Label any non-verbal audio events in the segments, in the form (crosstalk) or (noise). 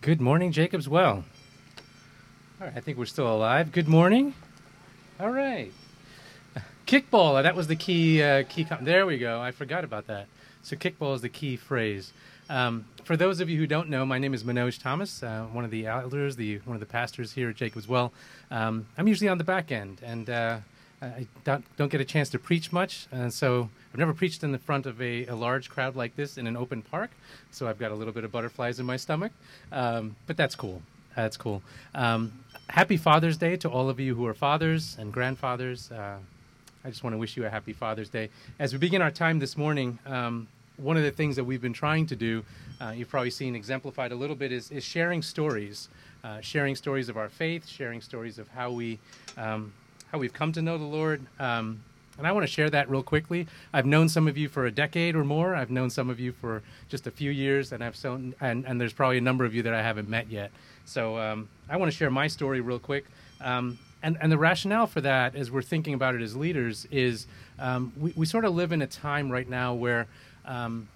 Good morning, Jacob's Well. All right, I think we're still alive. Good morning. All right. Kickball, that was the key. Uh, key. There we go. I forgot about that. So kickball is the key phrase. Um, for those of you who don't know, my name is Manoj Thomas, uh, one of the elders, the one of the pastors here at Jacob's Well. Um, I'm usually on the back end, and uh, I don't, don't, get a chance to preach much, and so I've never preached in the front of a, a, large crowd like this in an open park. So I've got a little bit of butterflies in my stomach, um, but that's cool. That's cool. Um, happy Father's Day to all of you who are fathers and grandfathers. Uh, I just want to wish you a happy Father's Day. As we begin our time this morning, um, one of the things that we've been trying to do, uh, you've probably seen exemplified a little bit, is, is sharing stories, uh, sharing stories of our faith, sharing stories of how we um, how we've come to know the Lord. Um, and I want to share that real quickly. I've known some of you for a decade or more. I've known some of you for just a few years, and I've so and, and there's probably a number of you that I haven't met yet. So um, I want to share my story real quick. Um, and, and the rationale for that, as we're thinking about it as leaders, is um, we, we sort of live in a time right now where um,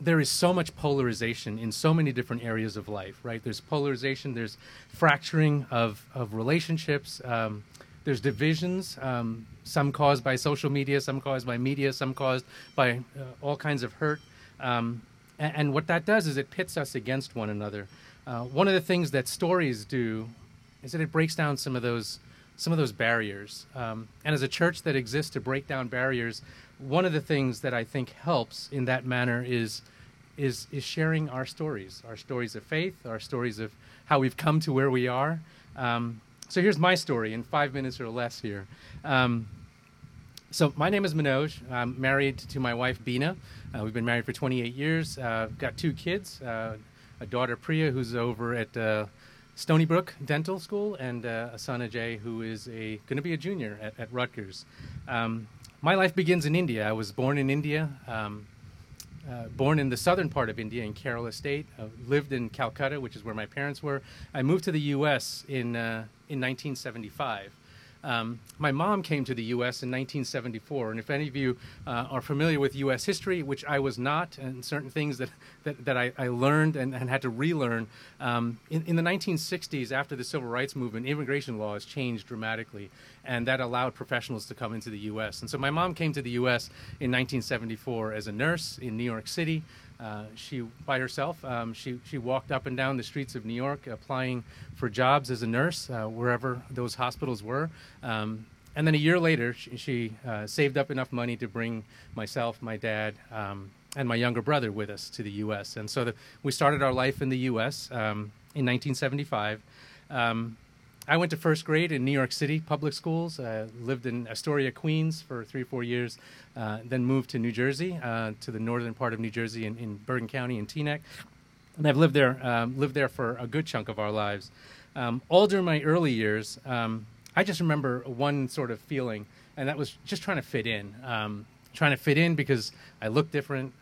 there is so much polarization in so many different areas of life, right? There's polarization, there's fracturing of, of relationships, um, there's divisions, um, some caused by social media, some caused by media, some caused by uh, all kinds of hurt. Um, and, and, what that does is it pits us against one another. Uh, one of the things that stories do is that it breaks down some of those some of those barriers. Um, and as a church that exists to break down barriers, one of the things that I think helps in that manner is is is sharing our stories, our stories of faith, our stories of how we've come to where we are. Um, so here's my story in five minutes or less here. Um, so my name is Manoj. I'm married to my wife Bina. Uh, we've been married for 28 years. Uh, I've got two kids, uh, a daughter Priya who's over at uh, Stony Brook Dental School, and uh, a son Ajay who is a going to be a junior at, at Rutgers. Um, my life begins in India. I was born in India. Um, uh, born in the southern part of India in Kerala State, uh, lived in Calcutta, which is where my parents were. I moved to the U.S. in uh, in 1975. Um, my mom came to the U.S. in 1974, and if any of you uh, are familiar with U.S. history, which I was not, and certain things that, that, that I, I learned and, and, had to relearn, um, in, in, the 1960s, after the Civil Rights Movement, immigration laws changed dramatically, and that allowed professionals to come into the U.S. And so my mom came to the U.S. in 1974 as a nurse in New York City. Uh, she, by herself, um, she, she walked up and down the streets of New York applying for jobs as a nurse uh, wherever those hospitals were. Um, and then a year later, she, she uh, saved up enough money to bring myself, my dad, um, and my younger brother with us to the U.S. And so the, we started our life in the U.S. Um, in 1975. Um, I went to first grade in New York City public schools. Uh, lived in Astoria, Queens for three or four years. Uh, then moved to New Jersey, uh, to the northern part of New Jersey in, in Bergen County in Teaneck. And I've lived there, um, lived there for a good chunk of our lives. Um, all during my early years, um, I just remember one sort of feeling, and that was just trying to fit in. Um, trying to fit in because I looked different.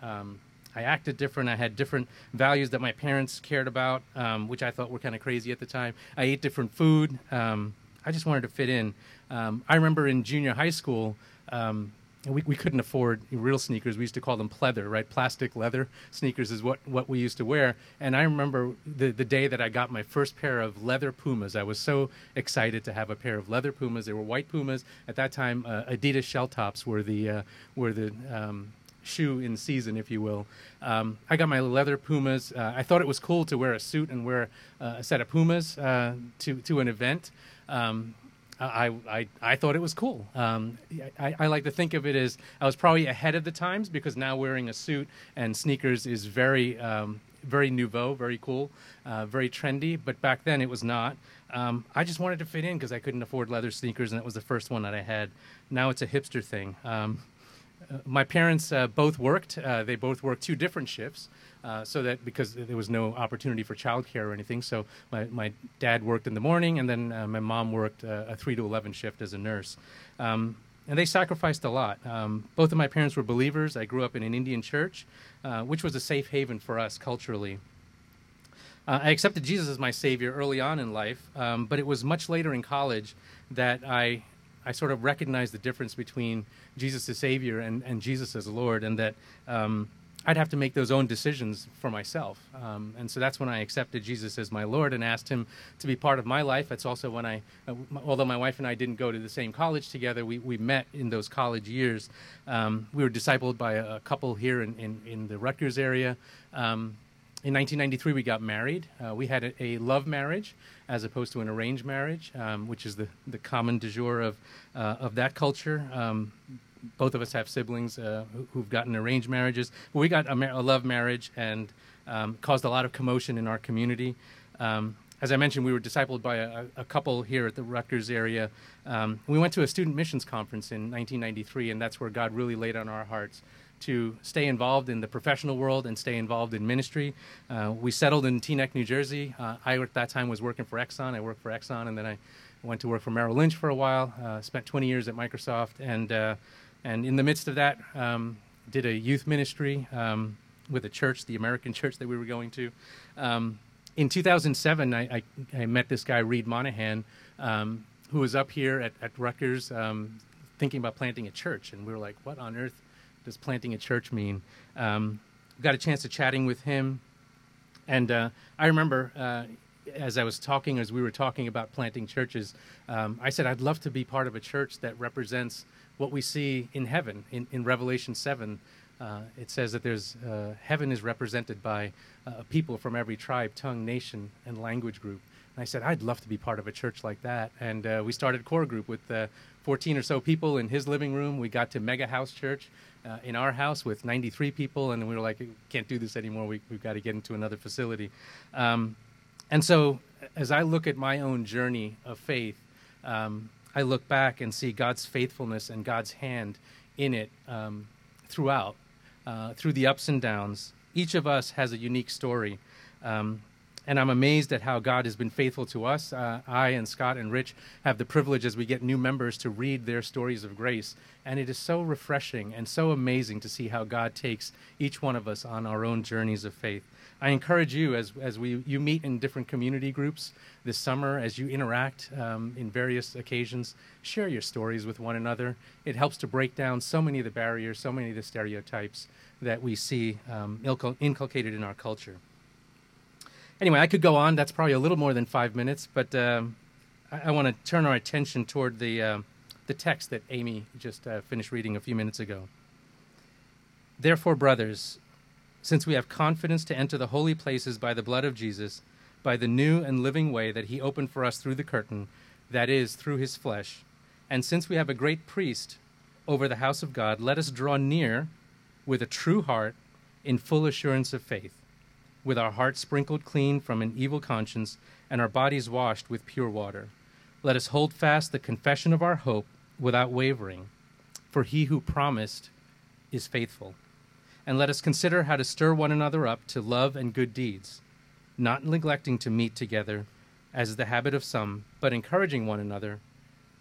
I acted different. I had different values that my parents cared about, um, which I thought were kind of crazy at the time. I ate different food. Um, I just wanted to fit in. Um, I remember in junior high school, um, we, we couldn't afford real sneakers. We used to call them pleather, right? Plastic leather sneakers is what, what we used to wear. And I remember the, the day that I got my first pair of leather Pumas. I was so excited to have a pair of leather Pumas. They were white Pumas. At that time, uh, Adidas shell tops were the, uh, were the um, shoe in season, if you will. Um, I got my leather Pumas. Uh, I thought it was cool to wear a suit and wear uh, a set of Pumas uh, to to an event. Um, I, I, I thought it was cool. Um, I, I like to think of it as I was probably ahead of the times because now wearing a suit and sneakers is very um, very nouveau, very cool, uh, very trendy. But back then it was not. Um, I just wanted to fit in because I couldn't afford leather sneakers, and it was the first one that I had. Now it's a hipster thing. Um, my parents uh, both worked. Uh, they both worked two different shifts, uh, so that because there was no opportunity for childcare or anything. So my, my dad worked in the morning, and then uh, my mom worked uh, a three to eleven shift as a nurse. Um, and they sacrificed a lot. Um, both of my parents were believers. I grew up in an Indian church, uh, which was a safe haven for us culturally. I accepted Jesus as my Savior early on in life, um, but it was much later in college that I I sort of recognized the difference between Jesus as Savior and, and Jesus as Lord, and that um, I'd have to make those own decisions for myself. Um, and so that's when I accepted Jesus as my Lord and asked Him to be part of my life. That's also when I, uh, although my wife and I didn't go to the same college together, we, we met in those college years. Um, we were discipled by a, couple here in, in, in, the Rutgers area. Um, in 1993, we got married. Uh, we had a, a, love marriage as opposed to an arranged marriage, um, which is the, the common du jour of, uh, of that culture um, both of us have siblings uh, who've gotten arranged marriages. But we got a, mar- a love marriage and um, caused a lot of commotion in our community. Um, as I mentioned, we were discipled by a, a couple here at the Rutgers area. Um, we went to a student missions conference in 1993, and that's where God really laid on our hearts to stay involved in the professional world and stay involved in ministry. Uh, we settled in Teaneck, New Jersey. Uh, I, at that time, was working for Exxon. I worked for Exxon, and then I went to work for Merrill Lynch for a while. Uh, spent 20 years at Microsoft, and uh, and in the midst of that, um, did a youth ministry um, with a church, the American (laughs) church that we were going to. Um, in 2007, I, I, I, met this guy, Reed Monahan, um, who was up here at, at Rutgers um, thinking about planting a church. And we were like, what on earth does planting a church mean? Um, got a chance to chatting with him. And uh, I remember uh, as I was talking, as we were talking about planting churches, I said, I'd love to be part of a church that represents – what we see in heaven in, in Revelation 7. Uh, it says that there's uh, heaven is represented by uh, people from every tribe, tongue, nation, and language group. And I said, I'd love to be part of a church like that. And uh, we started core group with uh, 14 or so people in his living room. We got to Mega House Church uh, in our house with 93 people, and we were like, can't do this anymore. We, have got to get into another facility. Um, and so, as I look at my own journey of faith, um, I look back and see God's faithfulness and God's hand in it um, throughout, uh, through the ups and downs. Each of us has a unique story. Um, and I'm amazed at how God has been faithful to us. Uh, I and Scott and Rich have the privilege as we get new members to read their stories of grace. And it is so refreshing and so amazing to see how God takes each one of us on our own journeys of faith. I encourage you as, as we, you meet in different community groups this summer, as you interact um, in various occasions, share your stories with one another. It helps to break down so many of the barriers, so many of the stereotypes that we see um, inculcated in our culture. Anyway, I could go on. That's probably a little more than five minutes, but um, I, I want to turn our attention toward the, uh, the text that Amy just uh, finished reading a few minutes ago. Therefore, brothers, since we have confidence to enter the holy places by the blood of Jesus, by the new and living way that he opened for us through the curtain, that is, through his flesh, and since we have a great priest over the house of God, let us draw near with a true heart in full assurance of faith, with our hearts sprinkled clean from an evil conscience and our bodies washed with pure water. Let us hold fast the confession of our hope without wavering, for he who promised is faithful and let us consider how to stir one another up to love and good deeds, not neglecting to meet together, as is the habit of some, but encouraging one another,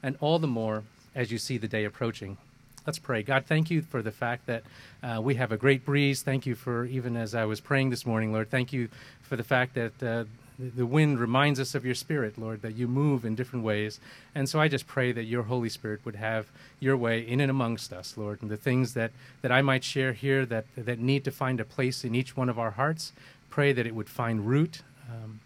and all the more as you see the day approaching. Let's pray. God, thank you for the fact that uh, we have a great breeze. Thank you for, even as I was praying this morning, Lord, thank you for the fact that uh, the wind reminds us of your spirit, Lord, that you move in different ways. And so I just pray that your Holy Spirit would have your way in and amongst us, Lord, and the things that, that I might share here that, that need to find a place in each one of our hearts. Pray that it would find root, um,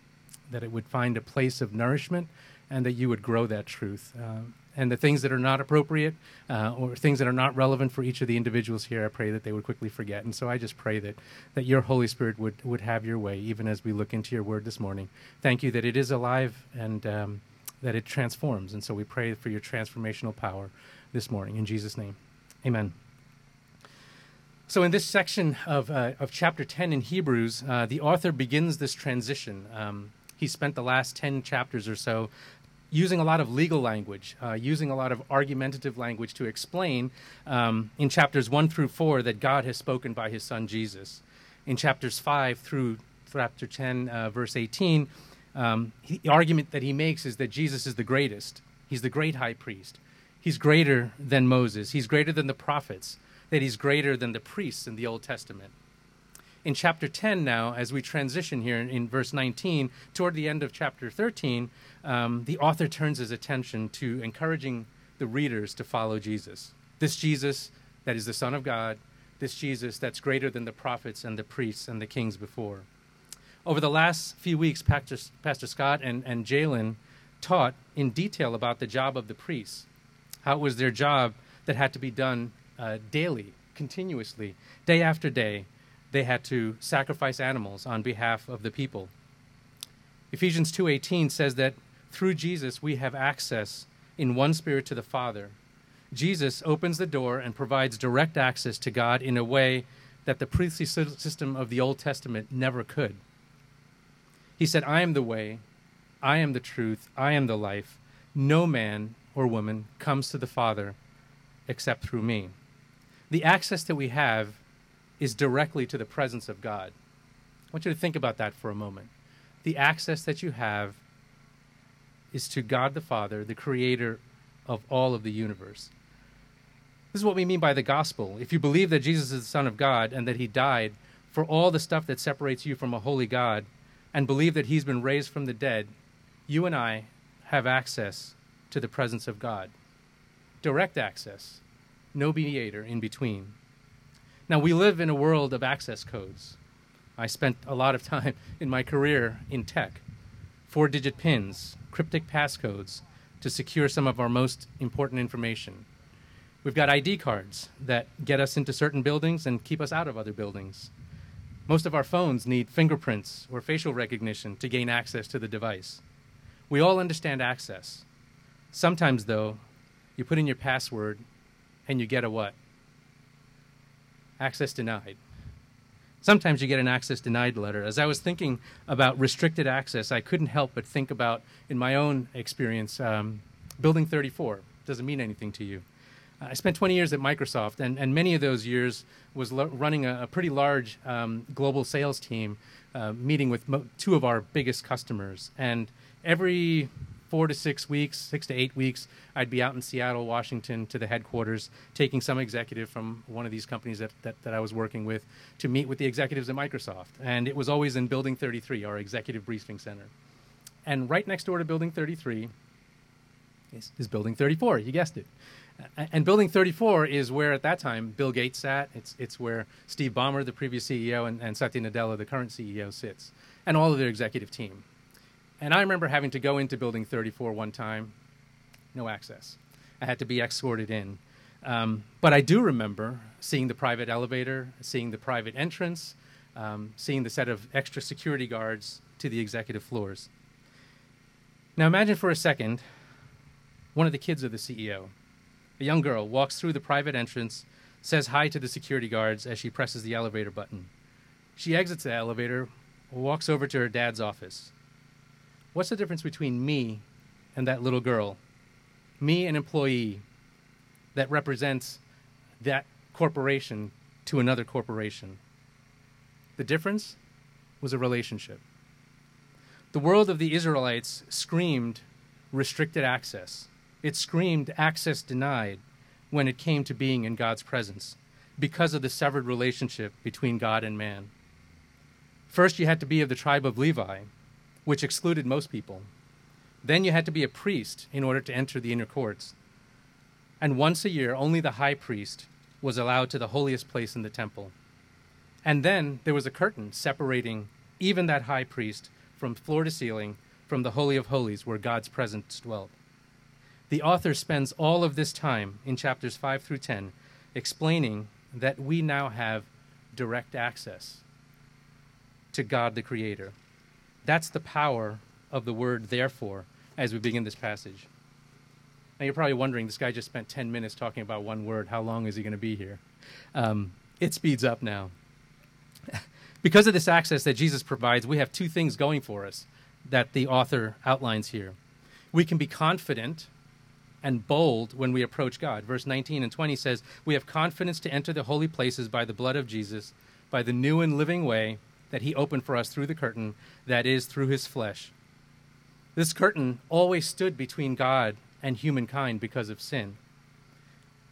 that it would find a place of nourishment, and that you would grow that truth. Uh, and the things that are not appropriate uh, or things that are not relevant for each of the individuals here, I pray that they would quickly forget. And so I just pray that, that your Holy Spirit would, would have your way, even as we look into your word this morning. Thank you that it is alive and um, that it transforms. And so we pray for your transformational power this morning. In Jesus' name, amen. So, in this section of, uh, of chapter 10 in Hebrews, uh, the author begins this transition. Um, he spent the last 10 chapters or so using a lot of legal language, uh, using a lot of argumentative language to explain um, in chapters 1 through 4 that God has spoken by his son Jesus. In chapters 5 through chapter 10, uh, verse 18, um, he, the argument that he makes is that Jesus is the greatest. He's the great high priest. He's greater than Moses. He's greater than the prophets, that he's greater than the priests in the Old Testament in chapter 10 now, as we transition here in, in verse 19, toward the end of chapter 13, um, the author turns his attention to encouraging the readers to follow Jesus. This Jesus that is the Son of God, this Jesus that's greater than the prophets and the priests and the kings before. Over the last few weeks, Pastor, Pastor Scott and, and Jalen taught in detail about the job of the priests, how it was their job that had to be done uh, daily, continuously, day after day. They had to sacrifice animals on behalf of the people. Ephesians 2:18 says that through Jesus we have access in one spirit to the Father. Jesus opens the door and provides direct access to God in a way that the priestly system of the Old Testament never could. He said, I am the way, I am the truth, I am the life. No man or woman comes to the Father except through me. The access that we have is directly to the presence of God. I want you to think about that for a moment. The access that you have is to God the Father, the creator of all of the universe. This is what we mean by the gospel. If you believe that Jesus is the Son of God and that he died for all the stuff that separates you from a holy God, and believe that he's been raised from the dead, you and I have access to the presence of God. Direct access, no mediator in between. Now, we live in a world of access codes. I spent a lot of time (laughs) in my career in tech. Four digit pins, cryptic passcodes to secure some of our most important information. We've got ID cards that get us into certain buildings and keep us out of other buildings. Most of our phones need fingerprints or facial recognition to gain access to the device. We all understand access. Sometimes, though, you put in your password and you get a what? Access denied. Sometimes you get an access denied letter. As I was thinking about restricted access, I couldn't help but think about, in my own experience, um, Building 34. Doesn't mean anything to you. I spent 20 years at Microsoft, and, and many of those years was lo- running a, a, pretty large um, global sales team, uh, meeting with mo- two of our biggest customers. And every four to six weeks, six to eight weeks, I'd be out in Seattle, Washington, to the headquarters, taking some executive from one of these companies that, that, that I was working with to meet with the executives at Microsoft. And it was always in Building 33, our executive briefing center. And right next door to Building 33 is, is Building 34, you guessed it. And Building 34 is where, at that time, Bill Gates sat. It's, it's where Steve Ballmer, the previous CEO, and, and Satya Nadella, the current CEO, sits, and all of their executive team. And I remember having to go into Building 34 one time, no access. I had to be escorted in. Um, but I do remember seeing the private elevator, seeing the private entrance, um, seeing the set of extra security guards to the executive floors. Now imagine for a second one of the kids of the CEO a young girl walks through the private entrance, says hi to the security guards as she presses the elevator button. She exits the elevator, walks over to her dad's office. What's the difference between me and that little girl? Me, an employee that represents that corporation to another corporation. The difference was a relationship. The world of the Israelites screamed restricted access. It screamed access denied when it came to being in God's presence because of the severed relationship between God and man. First, you had to be of the tribe of Levi, which excluded most people. Then, you had to be a priest in order to enter the inner courts. And once a year, only the high priest was allowed to the holiest place in the temple. And then there was a curtain separating even that high priest from floor to ceiling from the Holy of Holies where God's presence dwelt. The author spends all of this time in chapters 5 through 10 explaining that we now have direct access to God the Creator. That's the power of the word therefore as we begin this passage. Now, you're probably wondering this guy just spent 10 minutes talking about one word. How long is he going to be here? Um, it speeds up now. (laughs) because of this access that Jesus provides, we have two things going for us that the author outlines here. We can be confident and bold when we approach God. Verse 19 and 20 says, We have confidence to enter the holy places by the blood of Jesus, by the new and living way that he opened for us through the curtain, that is, through his flesh. This curtain always stood between God and humankind because of sin.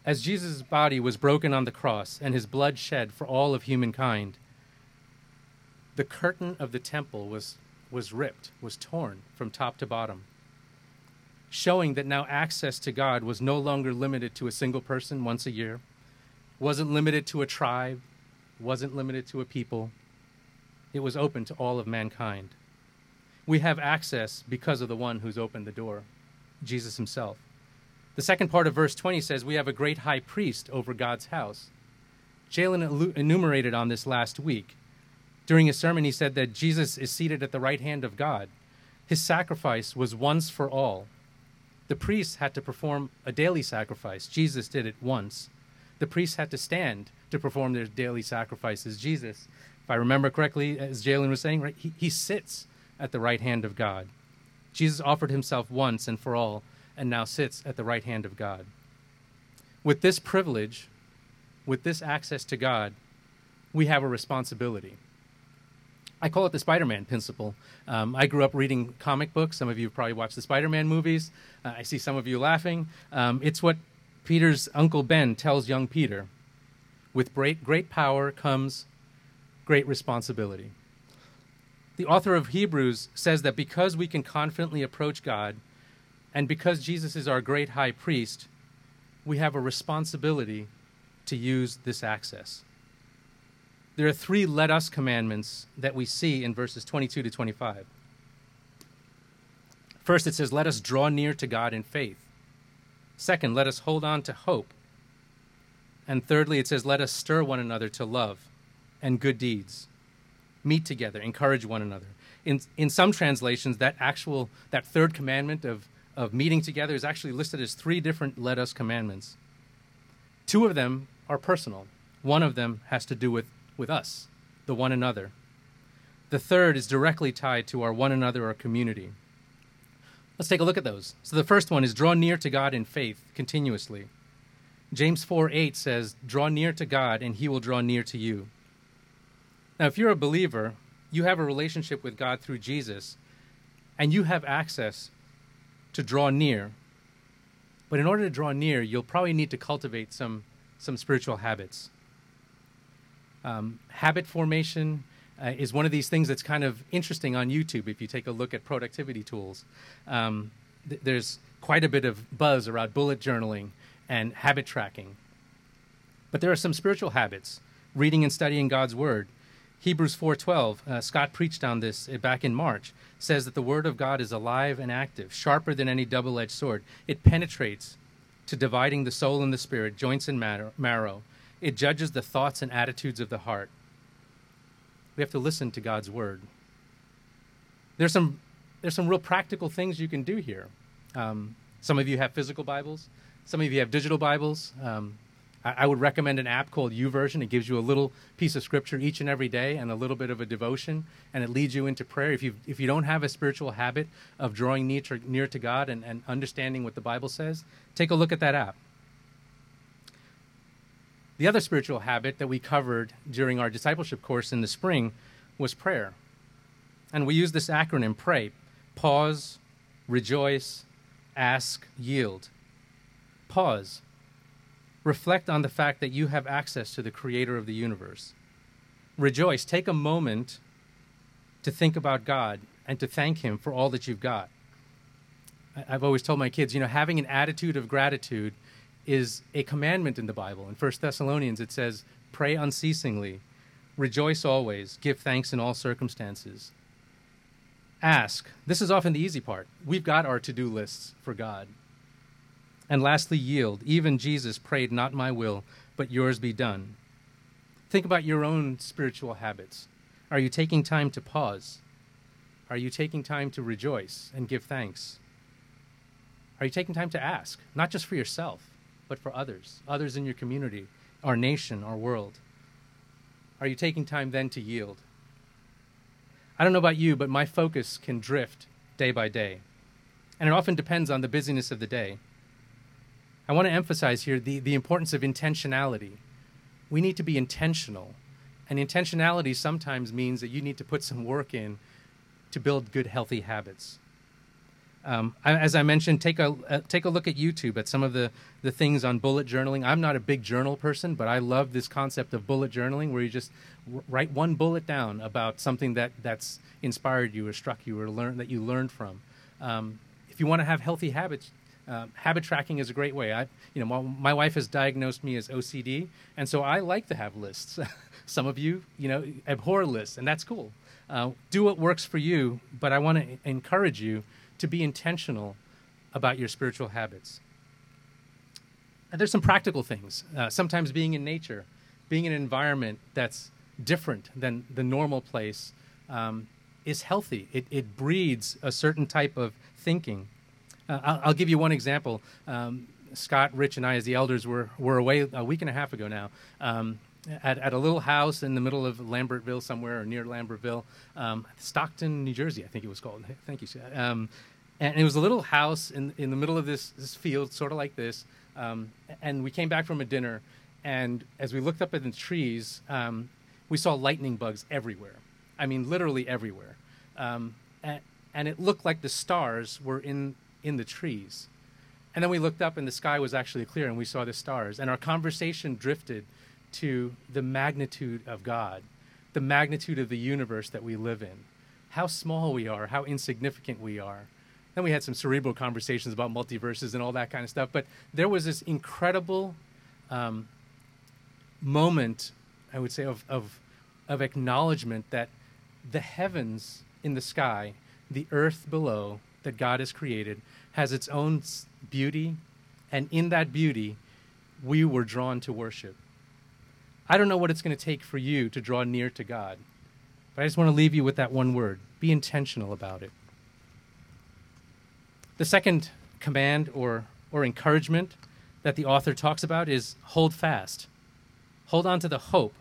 As Jesus' body was broken on the cross and his blood shed for all of humankind, the curtain of the temple was, was ripped, was torn from top to bottom showing that now access to God was no longer limited to a single person once a year. wasn't limited to a tribe, wasn't limited to a people. It was open to all of mankind. We have access because of the one who's opened the door, Jesus himself. The second part of verse 20 says, We have a great high priest over God's house. Jalen enumerated on this last week. During his sermon, he said that Jesus is seated at the right hand of God. His sacrifice was once for all. The priests had to perform a daily sacrifice. Jesus did it once. The priests had to stand to perform their daily sacrifices. Jesus, if I remember correctly, as Jalen was saying, right, he, he sits at the right hand of God. Jesus offered himself once and for all and now sits at the right hand of God. With this privilege, with this access to God, we have a responsibility. I call it the Spider Man principle. Um, I grew up reading comic books. Some of you probably watched the Spider Man movies. Uh, I see some of you laughing. Um, it's what Peter's Uncle Ben tells young Peter with great, great power comes great responsibility. The author of Hebrews says that because we can confidently approach God and because Jesus is our great high priest, we have a responsibility to use this access. There are three let us commandments that we see in verses 22 to 25. First, it says, Let us draw near to God in faith. Second, let us hold on to hope. And thirdly, it says, Let us stir one another to love and good deeds. Meet together, encourage one another. In, in some translations, that actual, that third commandment of of meeting together is actually listed as three different let us commandments. Two of them are personal, one of them has to do with, with us, the one another. The third is directly tied to our one another or community. Let's take a look at those. So the first one is draw near to God in faith continuously. James 4 8 says, Draw near to God, and he will draw near to you. Now, if you're a believer, you have a relationship with God through Jesus, and you have access to draw near. But in order to draw near, you'll probably need to cultivate some, some spiritual habits. Um, habit formation uh, is one of these things that's kind of interesting on YouTube if you take a look at productivity tools. Um, th- there's quite a bit of buzz around bullet journaling and habit tracking. But there are some spiritual habits, reading and studying God's Word, Hebrews 4:12, uh, Scott preached on this uh, back in March, says that the word of God is alive and active, sharper than any double-edged sword. It penetrates to dividing the soul and the spirit, joints and marrow. It judges the thoughts and attitudes of the heart. We have to listen to God's word. There's some there's some real practical things you can do here. Um, some of you have physical Bibles. Some of you have digital Bibles. Um, I, would recommend an app called YouVersion. It gives you a little piece of scripture each and every day and a little bit of a devotion, and it leads you into prayer. If you if you don't have a spiritual habit of drawing near to, near to God and, and understanding what the Bible says, take a look at that app. The other spiritual habit that we covered during our discipleship course in the spring was prayer. And we use this acronym PRAY pause, rejoice, ask, yield. Pause reflect on the fact that you have access to the creator of the universe. Rejoice. Take a moment to think about God and to thank Him for all that you've got. I've always told my kids, you know, having an attitude of gratitude is a commandment in the Bible. In 1 Thessalonians, it says, Pray unceasingly, rejoice always, give thanks in all circumstances. Ask. This is often the easy part. We've got our to do lists for God. And lastly, yield. Even Jesus prayed, Not my will, but yours be done. Think about your own spiritual habits. Are you taking time to pause? Are you taking time to rejoice and give thanks? Are you taking time to ask, not just for yourself, but for others, others in your community, our nation, our world? Are you taking time then to yield? I don't know about you, but my focus can drift day by day. And it often depends on the busyness of the day. I want to emphasize here the, the importance of intentionality. We need to be intentional. And intentionality sometimes means that you need to put some work in to build good, healthy habits. Um, as I mentioned, take a uh, take a look at YouTube at some of the, the things on bullet journaling. I'm not a big journal person, but I love this concept of bullet journaling, where you just write one bullet down about something that, that's inspired you or struck you or learned that you learned from. Um, if you want to have healthy habits, Um, habit tracking is a great way. I, you know, my, my wife has diagnosed me as OCD, and so I like to have lists. (laughs) Some of you, you know, abhor lists, and that's cool. Uh, do what works for you, but I want to encourage you to be intentional about your spiritual habits. And there's some practical things. Uh, sometimes being in nature, being in an environment that's different than the normal place, um, is healthy. It, it breeds a certain type of thinking. Uh, I'll, I'll, give you one example. Um, Scott, Rich, and I, as the elders, were, were away a week and a half ago now um, at, at a little house in the middle of Lambertville, somewhere or near Lambertville, um, Stockton, New Jersey, I think it was called. Thank you, Scott. Um, and it was a little house in, in the middle of this, this field, sort of like this. Um, and we came back from a dinner, and as we looked up at the trees, um, we saw lightning bugs everywhere. I mean, literally everywhere. And, and it looked like the stars were in, in the trees. And then we looked up, and the sky was actually clear, and we saw the stars. And our conversation drifted to the magnitude of God, the magnitude of the universe that we live in, how small we are, how insignificant we are. Then we had some cerebral conversations about multiverses and all that kind of stuff. But there was this incredible um, moment, I would say, of, of, of acknowledgement that the heavens in the sky, the earth below that God has created, has its own beauty. And in that beauty, we were drawn to worship. I don't know what it's going to take for you to draw near to God, but I just want to leave you with that one word be intentional about it. The second command or, or encouragement that the author talks about is hold fast. Hold on to the hope.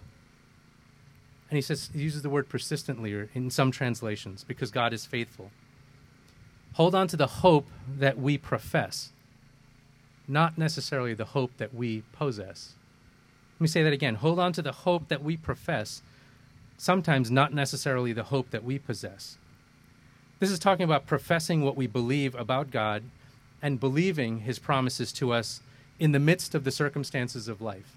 And he says he uses the word persistently or in some translations because God is faithful. Hold on to the hope that we profess, not necessarily the hope that we possess. Let me say that again. Hold on to the hope that we profess, sometimes not necessarily the hope that we possess. This is talking about professing what we believe about God and believing his promises to us in the midst of the circumstances of life.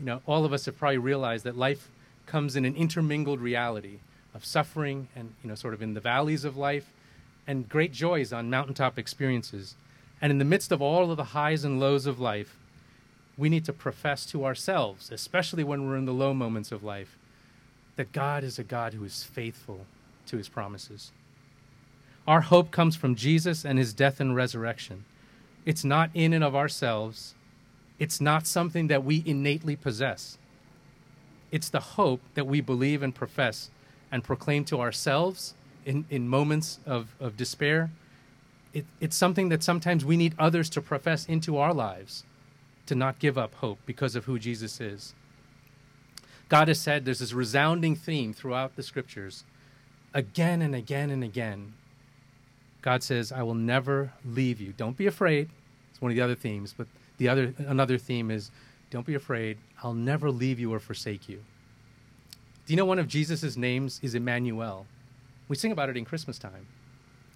You know, all of us have probably realized that life comes in an intermingled reality of suffering and, you know, sort of in the valleys of life and great joys on mountaintop experiences. And in the midst of all of the highs and lows of life, we need to profess to ourselves, especially when we're in the low moments of life, that God is a God who is faithful to his promises. Our hope comes from Jesus and his death and resurrection. It's not in and of ourselves, it's not something that we innately possess. It's the hope that we believe and profess and proclaim to ourselves in, in moments of, of despair. It, it's something that sometimes we need others to profess into our lives to not give up hope because of who Jesus is. God has said there's this resounding theme throughout the scriptures, again and again and again, God says, I will never leave you. Don't be afraid. It's one of the other themes, but the other another theme is don't be afraid. I'll never leave you or forsake you. Do you know one of Jesus' names is Emmanuel? We sing about it in Christmas time.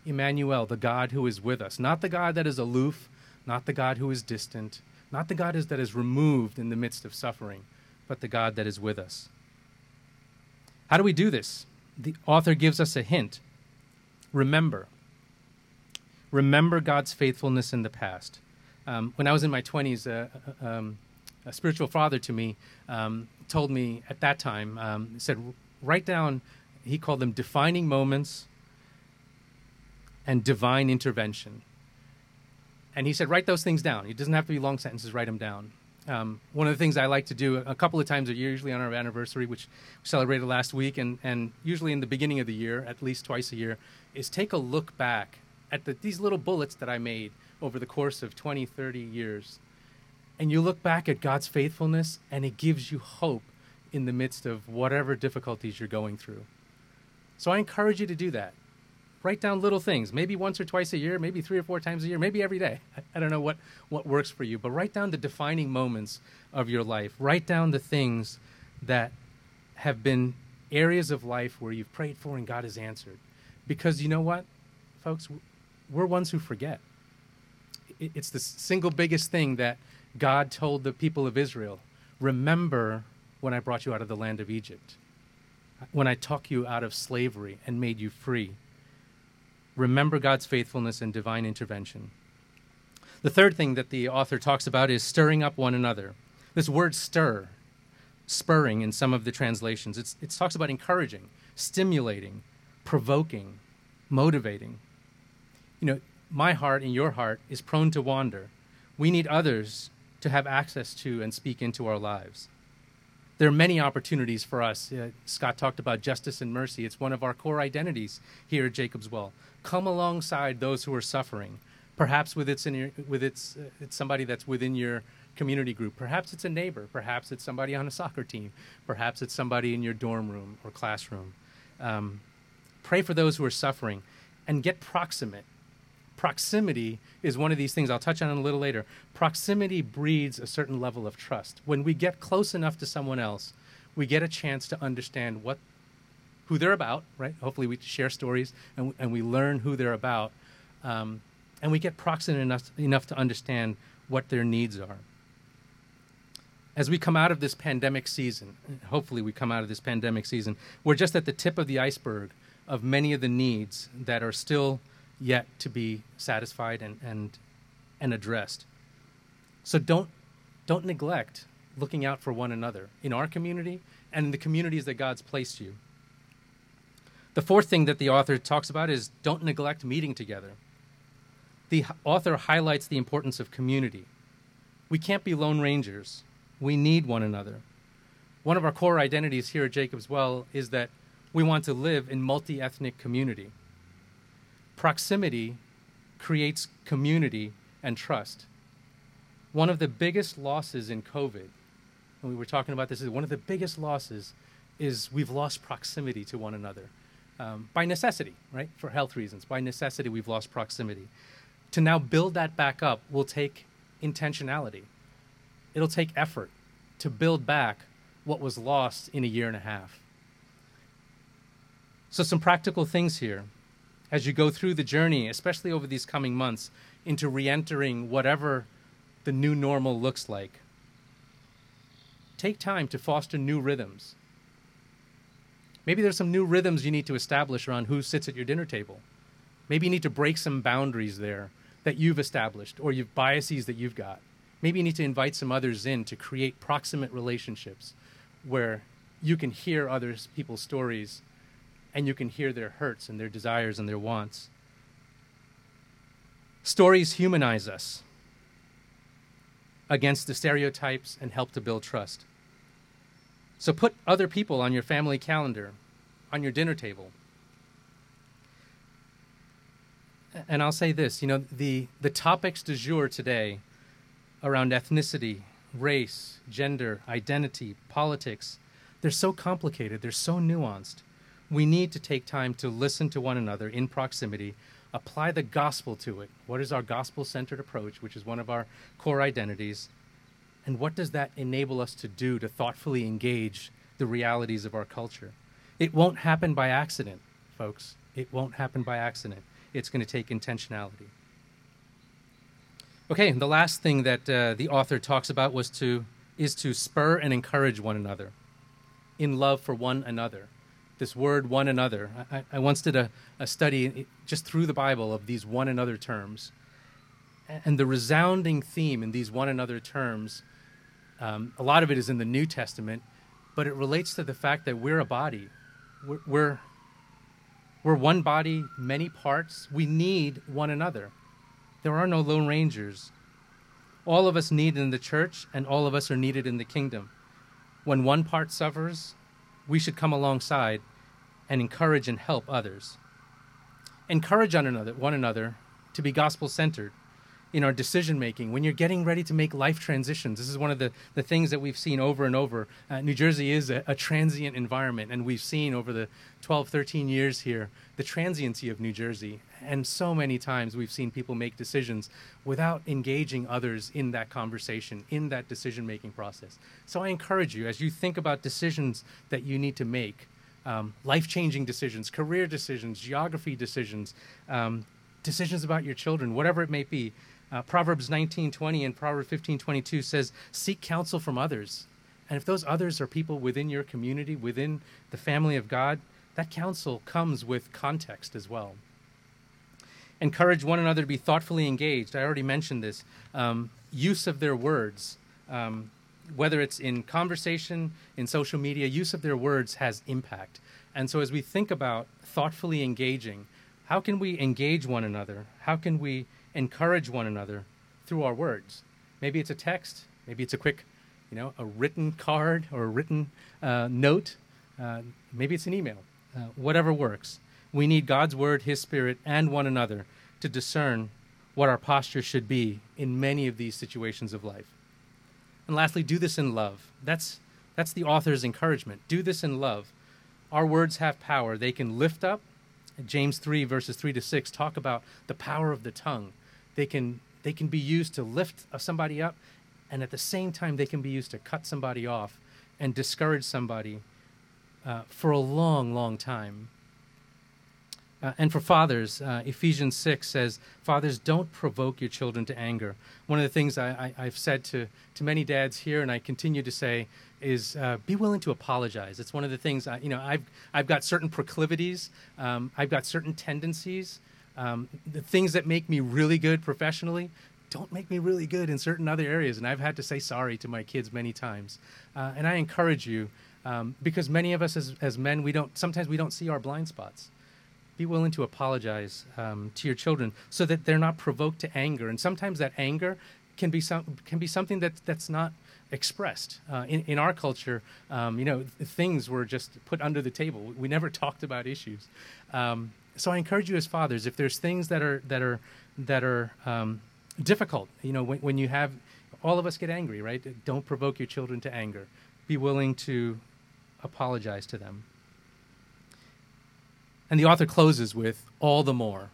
Emmanuel, the God who is with us, not the God that is aloof, not the God who is distant, not the God that is removed in the midst of suffering, but the God that is with us. How do we do this? The author gives us a hint. Remember, remember God's faithfulness in the past. Um, when I was in my 20s, uh, uh, um, a spiritual father to me um, told me at that time, um, said, write down, he called them defining moments and divine intervention. And he said, write those things down. It doesn't have to be long sentences, write them down. Um, one of the things I like to do a couple of times a year, usually on our anniversary, which we celebrated last week, and, and usually in the beginning of the year, at least twice a year, is take a look back at the, these little bullets that I made over the course of 20, 30 years. And you look back at God's faithfulness, and it gives you hope in the midst of whatever difficulties you're going through. So I encourage you to do that. Write down little things, maybe once or twice a year, maybe three or four times a year, maybe every day. I don't know what, what works for you, but write down the defining moments of your life. Write down the things that have been areas of life where you've prayed for and God has answered. Because you know what, folks? we're ones who forget. It's the single biggest thing that God told the people of Israel Remember when I brought you out of the land of Egypt, when I took you out of slavery and made you free. Remember God's faithfulness and divine intervention. The third thing that the author talks about is stirring up one another. This word stir, spurring in some of the translations, it's, it talks about encouraging, stimulating, provoking, motivating. You know, my heart and your heart is prone to wander. We need others to have access to and speak into our lives. There are many opportunities for us. Uh, Scott talked about justice and mercy. It's one of our core identities here at Jacob's Well. Come alongside those who are suffering. Perhaps with it's, your, with it's, uh, it's somebody that's within your community group. Perhaps it's a neighbor. Perhaps it's somebody on a soccer team. Perhaps it's somebody in your dorm room or classroom. Um, pray for those who are suffering and get proximate proximity is one of these things I'll touch on a little later. Proximity breeds a certain level of trust. When we get close enough to someone else, we get a chance to understand what who they're about, right? Hopefully, we share stories and, and we learn who they're about, um, and we get proximate enough, enough to understand what their needs are. As we come out of this pandemic season, hopefully, we come out of this pandemic season, we're just at the tip of the iceberg of many of the needs that are still yet to be satisfied and, and, and addressed. So don't, don't neglect looking out for one another in our community and in the communities that God's placed you. The fourth thing that the author talks about is don't neglect meeting together. The author highlights the importance of community. We can't be lone rangers. We need one another. One of our core identities here at Jacob's Well is that we want to live in multi ethnic community. Proximity creates community and trust. One of the biggest losses in COVID, and we were talking about this, is one of the biggest losses is we've lost proximity to one another um, by necessity, right? For health reasons. By necessity, we've lost proximity. To now build that back up will take intentionality. It'll take effort to build back what was lost in a year and a half. So, some practical things here as you go through the journey, especially over these coming months, into re entering whatever the new normal looks like. Take time to foster new rhythms. Maybe there's some new rhythms you need to establish around who sits at your dinner table. Maybe you need to break some boundaries there that you've established or you've biases that you've got. Maybe you need to invite some others in to create proximate relationships where you can hear other people's stories and you can hear their hurts and their desires and their wants. Stories humanize us against the stereotypes and help to build trust. So put other people on your family calendar, on your dinner table. And I'll say this you know, the, the topics du jour today around ethnicity, race, gender, identity, politics, they're so complicated, they're so nuanced we need to take time to listen to one another in proximity, apply the gospel to it. What is our gospel centered approach, which is one of our core identities? And what does that enable us to do to thoughtfully engage the realities of our culture? It won't happen by accident, folks. It won't happen by accident. It's going to take intentionality. Okay, and the last thing that uh, the author talks about was to is to spur and encourage one another in love for one another this word one another. I, I once did a, a study just through the Bible of these one another terms. And the resounding theme in these one another terms, um, a lot of it is in the New Testament, but it relates to the fact that we're a body. We're, we're, we're one body, many parts. We need one another. There are no lone rangers. All of us need in the church, and all of us are needed in the kingdom. When one part suffers, we should come alongside and encourage and help others. Encourage one another, one another to be gospel centered in our decision making when you're getting ready to make life transitions. This is one of the, the things that we've seen over and over. Uh, New Jersey is a, a, transient environment, and we've seen over the 12, 13 years here the transiency of New Jersey. And so many times we've seen people make decisions without engaging others in that conversation, in that decision making process. So I encourage you, as you think about decisions that you need to make, um, life changing decisions, career decisions, geography decisions, um, decisions about your children, whatever it may be. Uh, Proverbs 19:20 and Proverbs 15:22 says, "Seek counsel from others." And if those others are people within your community, within the family of God, that counsel comes with context as well. encourage one another to be thoughtfully engaged. I already mentioned this. Um, use of their words, um, whether it's in conversation, in social media, use of their words has impact. And so, as we think about thoughtfully engaging, how can we engage one another? How can we encourage one another through our words? Maybe it's a text, maybe it's a quick, you know, a written card or a written uh, note, uh, maybe it's an email, uh, whatever works. We need God's word, His Spirit, and one another to discern what our posture should be in many of these situations of life. And lastly, do this in love. That's, that's the author's encouragement. Do this in love. Our words have power. They can lift up. James 3, verses 3 to 6, talk about the power of the tongue. They can, they can be used to lift somebody up, and at the same time, they can be used to cut somebody off and discourage somebody uh, for a long, long time. Uh, and for fathers, uh, Ephesians 6 says, Fathers, don't provoke your children to anger. One of the things I, have said to, to many dads here, and I continue to say, is uh, be willing to apologize. It's one of the things, I, you know, I've, I've got certain proclivities, um, I've got certain tendencies. Um, the things that make me really good professionally don't make me really good in certain other areas. And I've had to say sorry to my kids many times. Uh, and I encourage you, um, because many of us as, as men, we don't, sometimes we don't see our blind spots be willing to apologize um, to your children so that they're not provoked to anger. And sometimes that anger can be some can be something that that's not expressed uh, in, in our culture. Um, you know, things were just put under the table. We never (laughs) talked about issues. Um, so I encourage you as fathers, if there's things that are that are that are um, difficult, you know, when, when you have all of us get angry, right? Don't provoke your children to anger. Be willing to apologize to them. And the author closes with all the more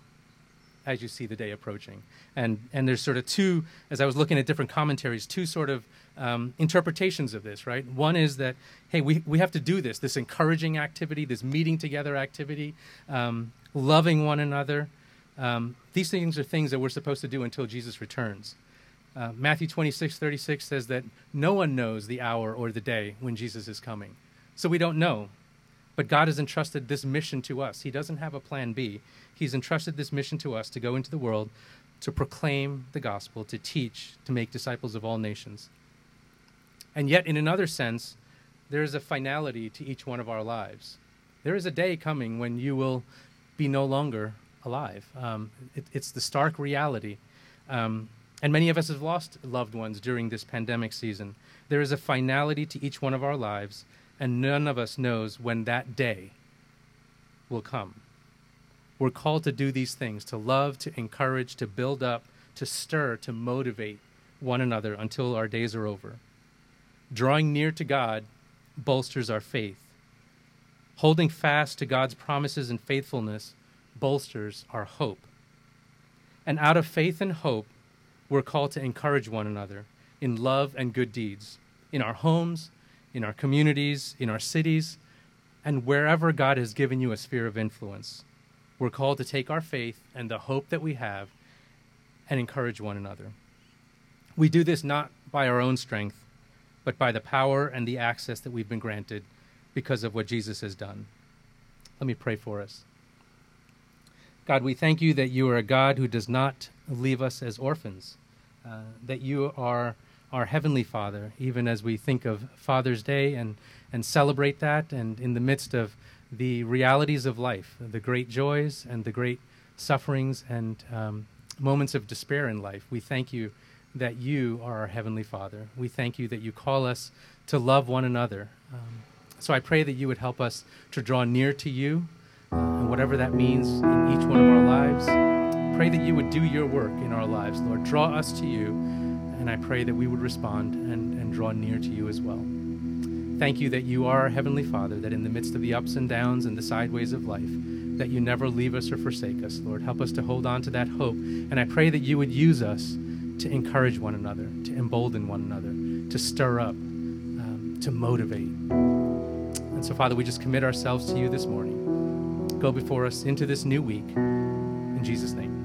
as you see the day approaching. And, and there's sort of two, as I was looking at different commentaries, two sort of um, interpretations of this, right? One is that, hey, we, we have to do this, this encouraging activity, this meeting together activity, um, loving one another. Um, these things are things that we're supposed to do until Jesus returns. Uh, Matthew 26, 36 says that no one knows the hour or the day when Jesus is coming. So we don't know. But God has entrusted this mission to us. He doesn't have a plan B. He's entrusted this mission to us to go into the world, to proclaim the gospel, to teach, to make disciples of all nations. And yet, in another sense, there is a finality to each one of our lives. There is a day coming when you will be no longer alive. Um, it, it's the stark reality. Um, and many of us have lost loved ones during this pandemic season. There is a finality to each one of our lives, and none of us knows when that day will come. We're called to do these things to love, to encourage, to build up, to stir, to motivate one another until our days are over. Drawing near to God bolsters our faith. Holding fast to God's promises and faithfulness bolsters our hope. And out of faith and hope, we're called to encourage one another in love and good deeds, in our homes, in our communities, in our cities, and wherever God has given you a sphere of influence. We're called to take our faith and the hope that we have and encourage one another. We do this not by our own strength, but by the power and the access that we've been granted because of what Jesus has done. Let me pray for us. God, we thank you that you are a God who does not leave us as orphans, uh, that you are our Heavenly Father, even as we think of Father's Day and, and celebrate that, and in the midst of the realities of life, the great joys and the great sufferings and um, moments of despair in life, we thank you that you are our Heavenly Father. We thank you that you call us to love one another. Um, so I pray that you would help us to draw near to you, uh, and whatever that means in each one of our lives. Pray that you would do your work in our lives, Lord. Draw us to you and I pray that we would respond and, and draw near to you as well. Thank you that you are our Heavenly Father, that in the midst of the ups and downs and the sideways of life, that you never leave us or forsake us. Lord, help us to hold on to that hope. And I pray that you would use us to encourage one another, to embolden one another, to stir up, um, to motivate. And so, Father, we just commit ourselves to you this morning. Go before us into this new week. In Jesus' name.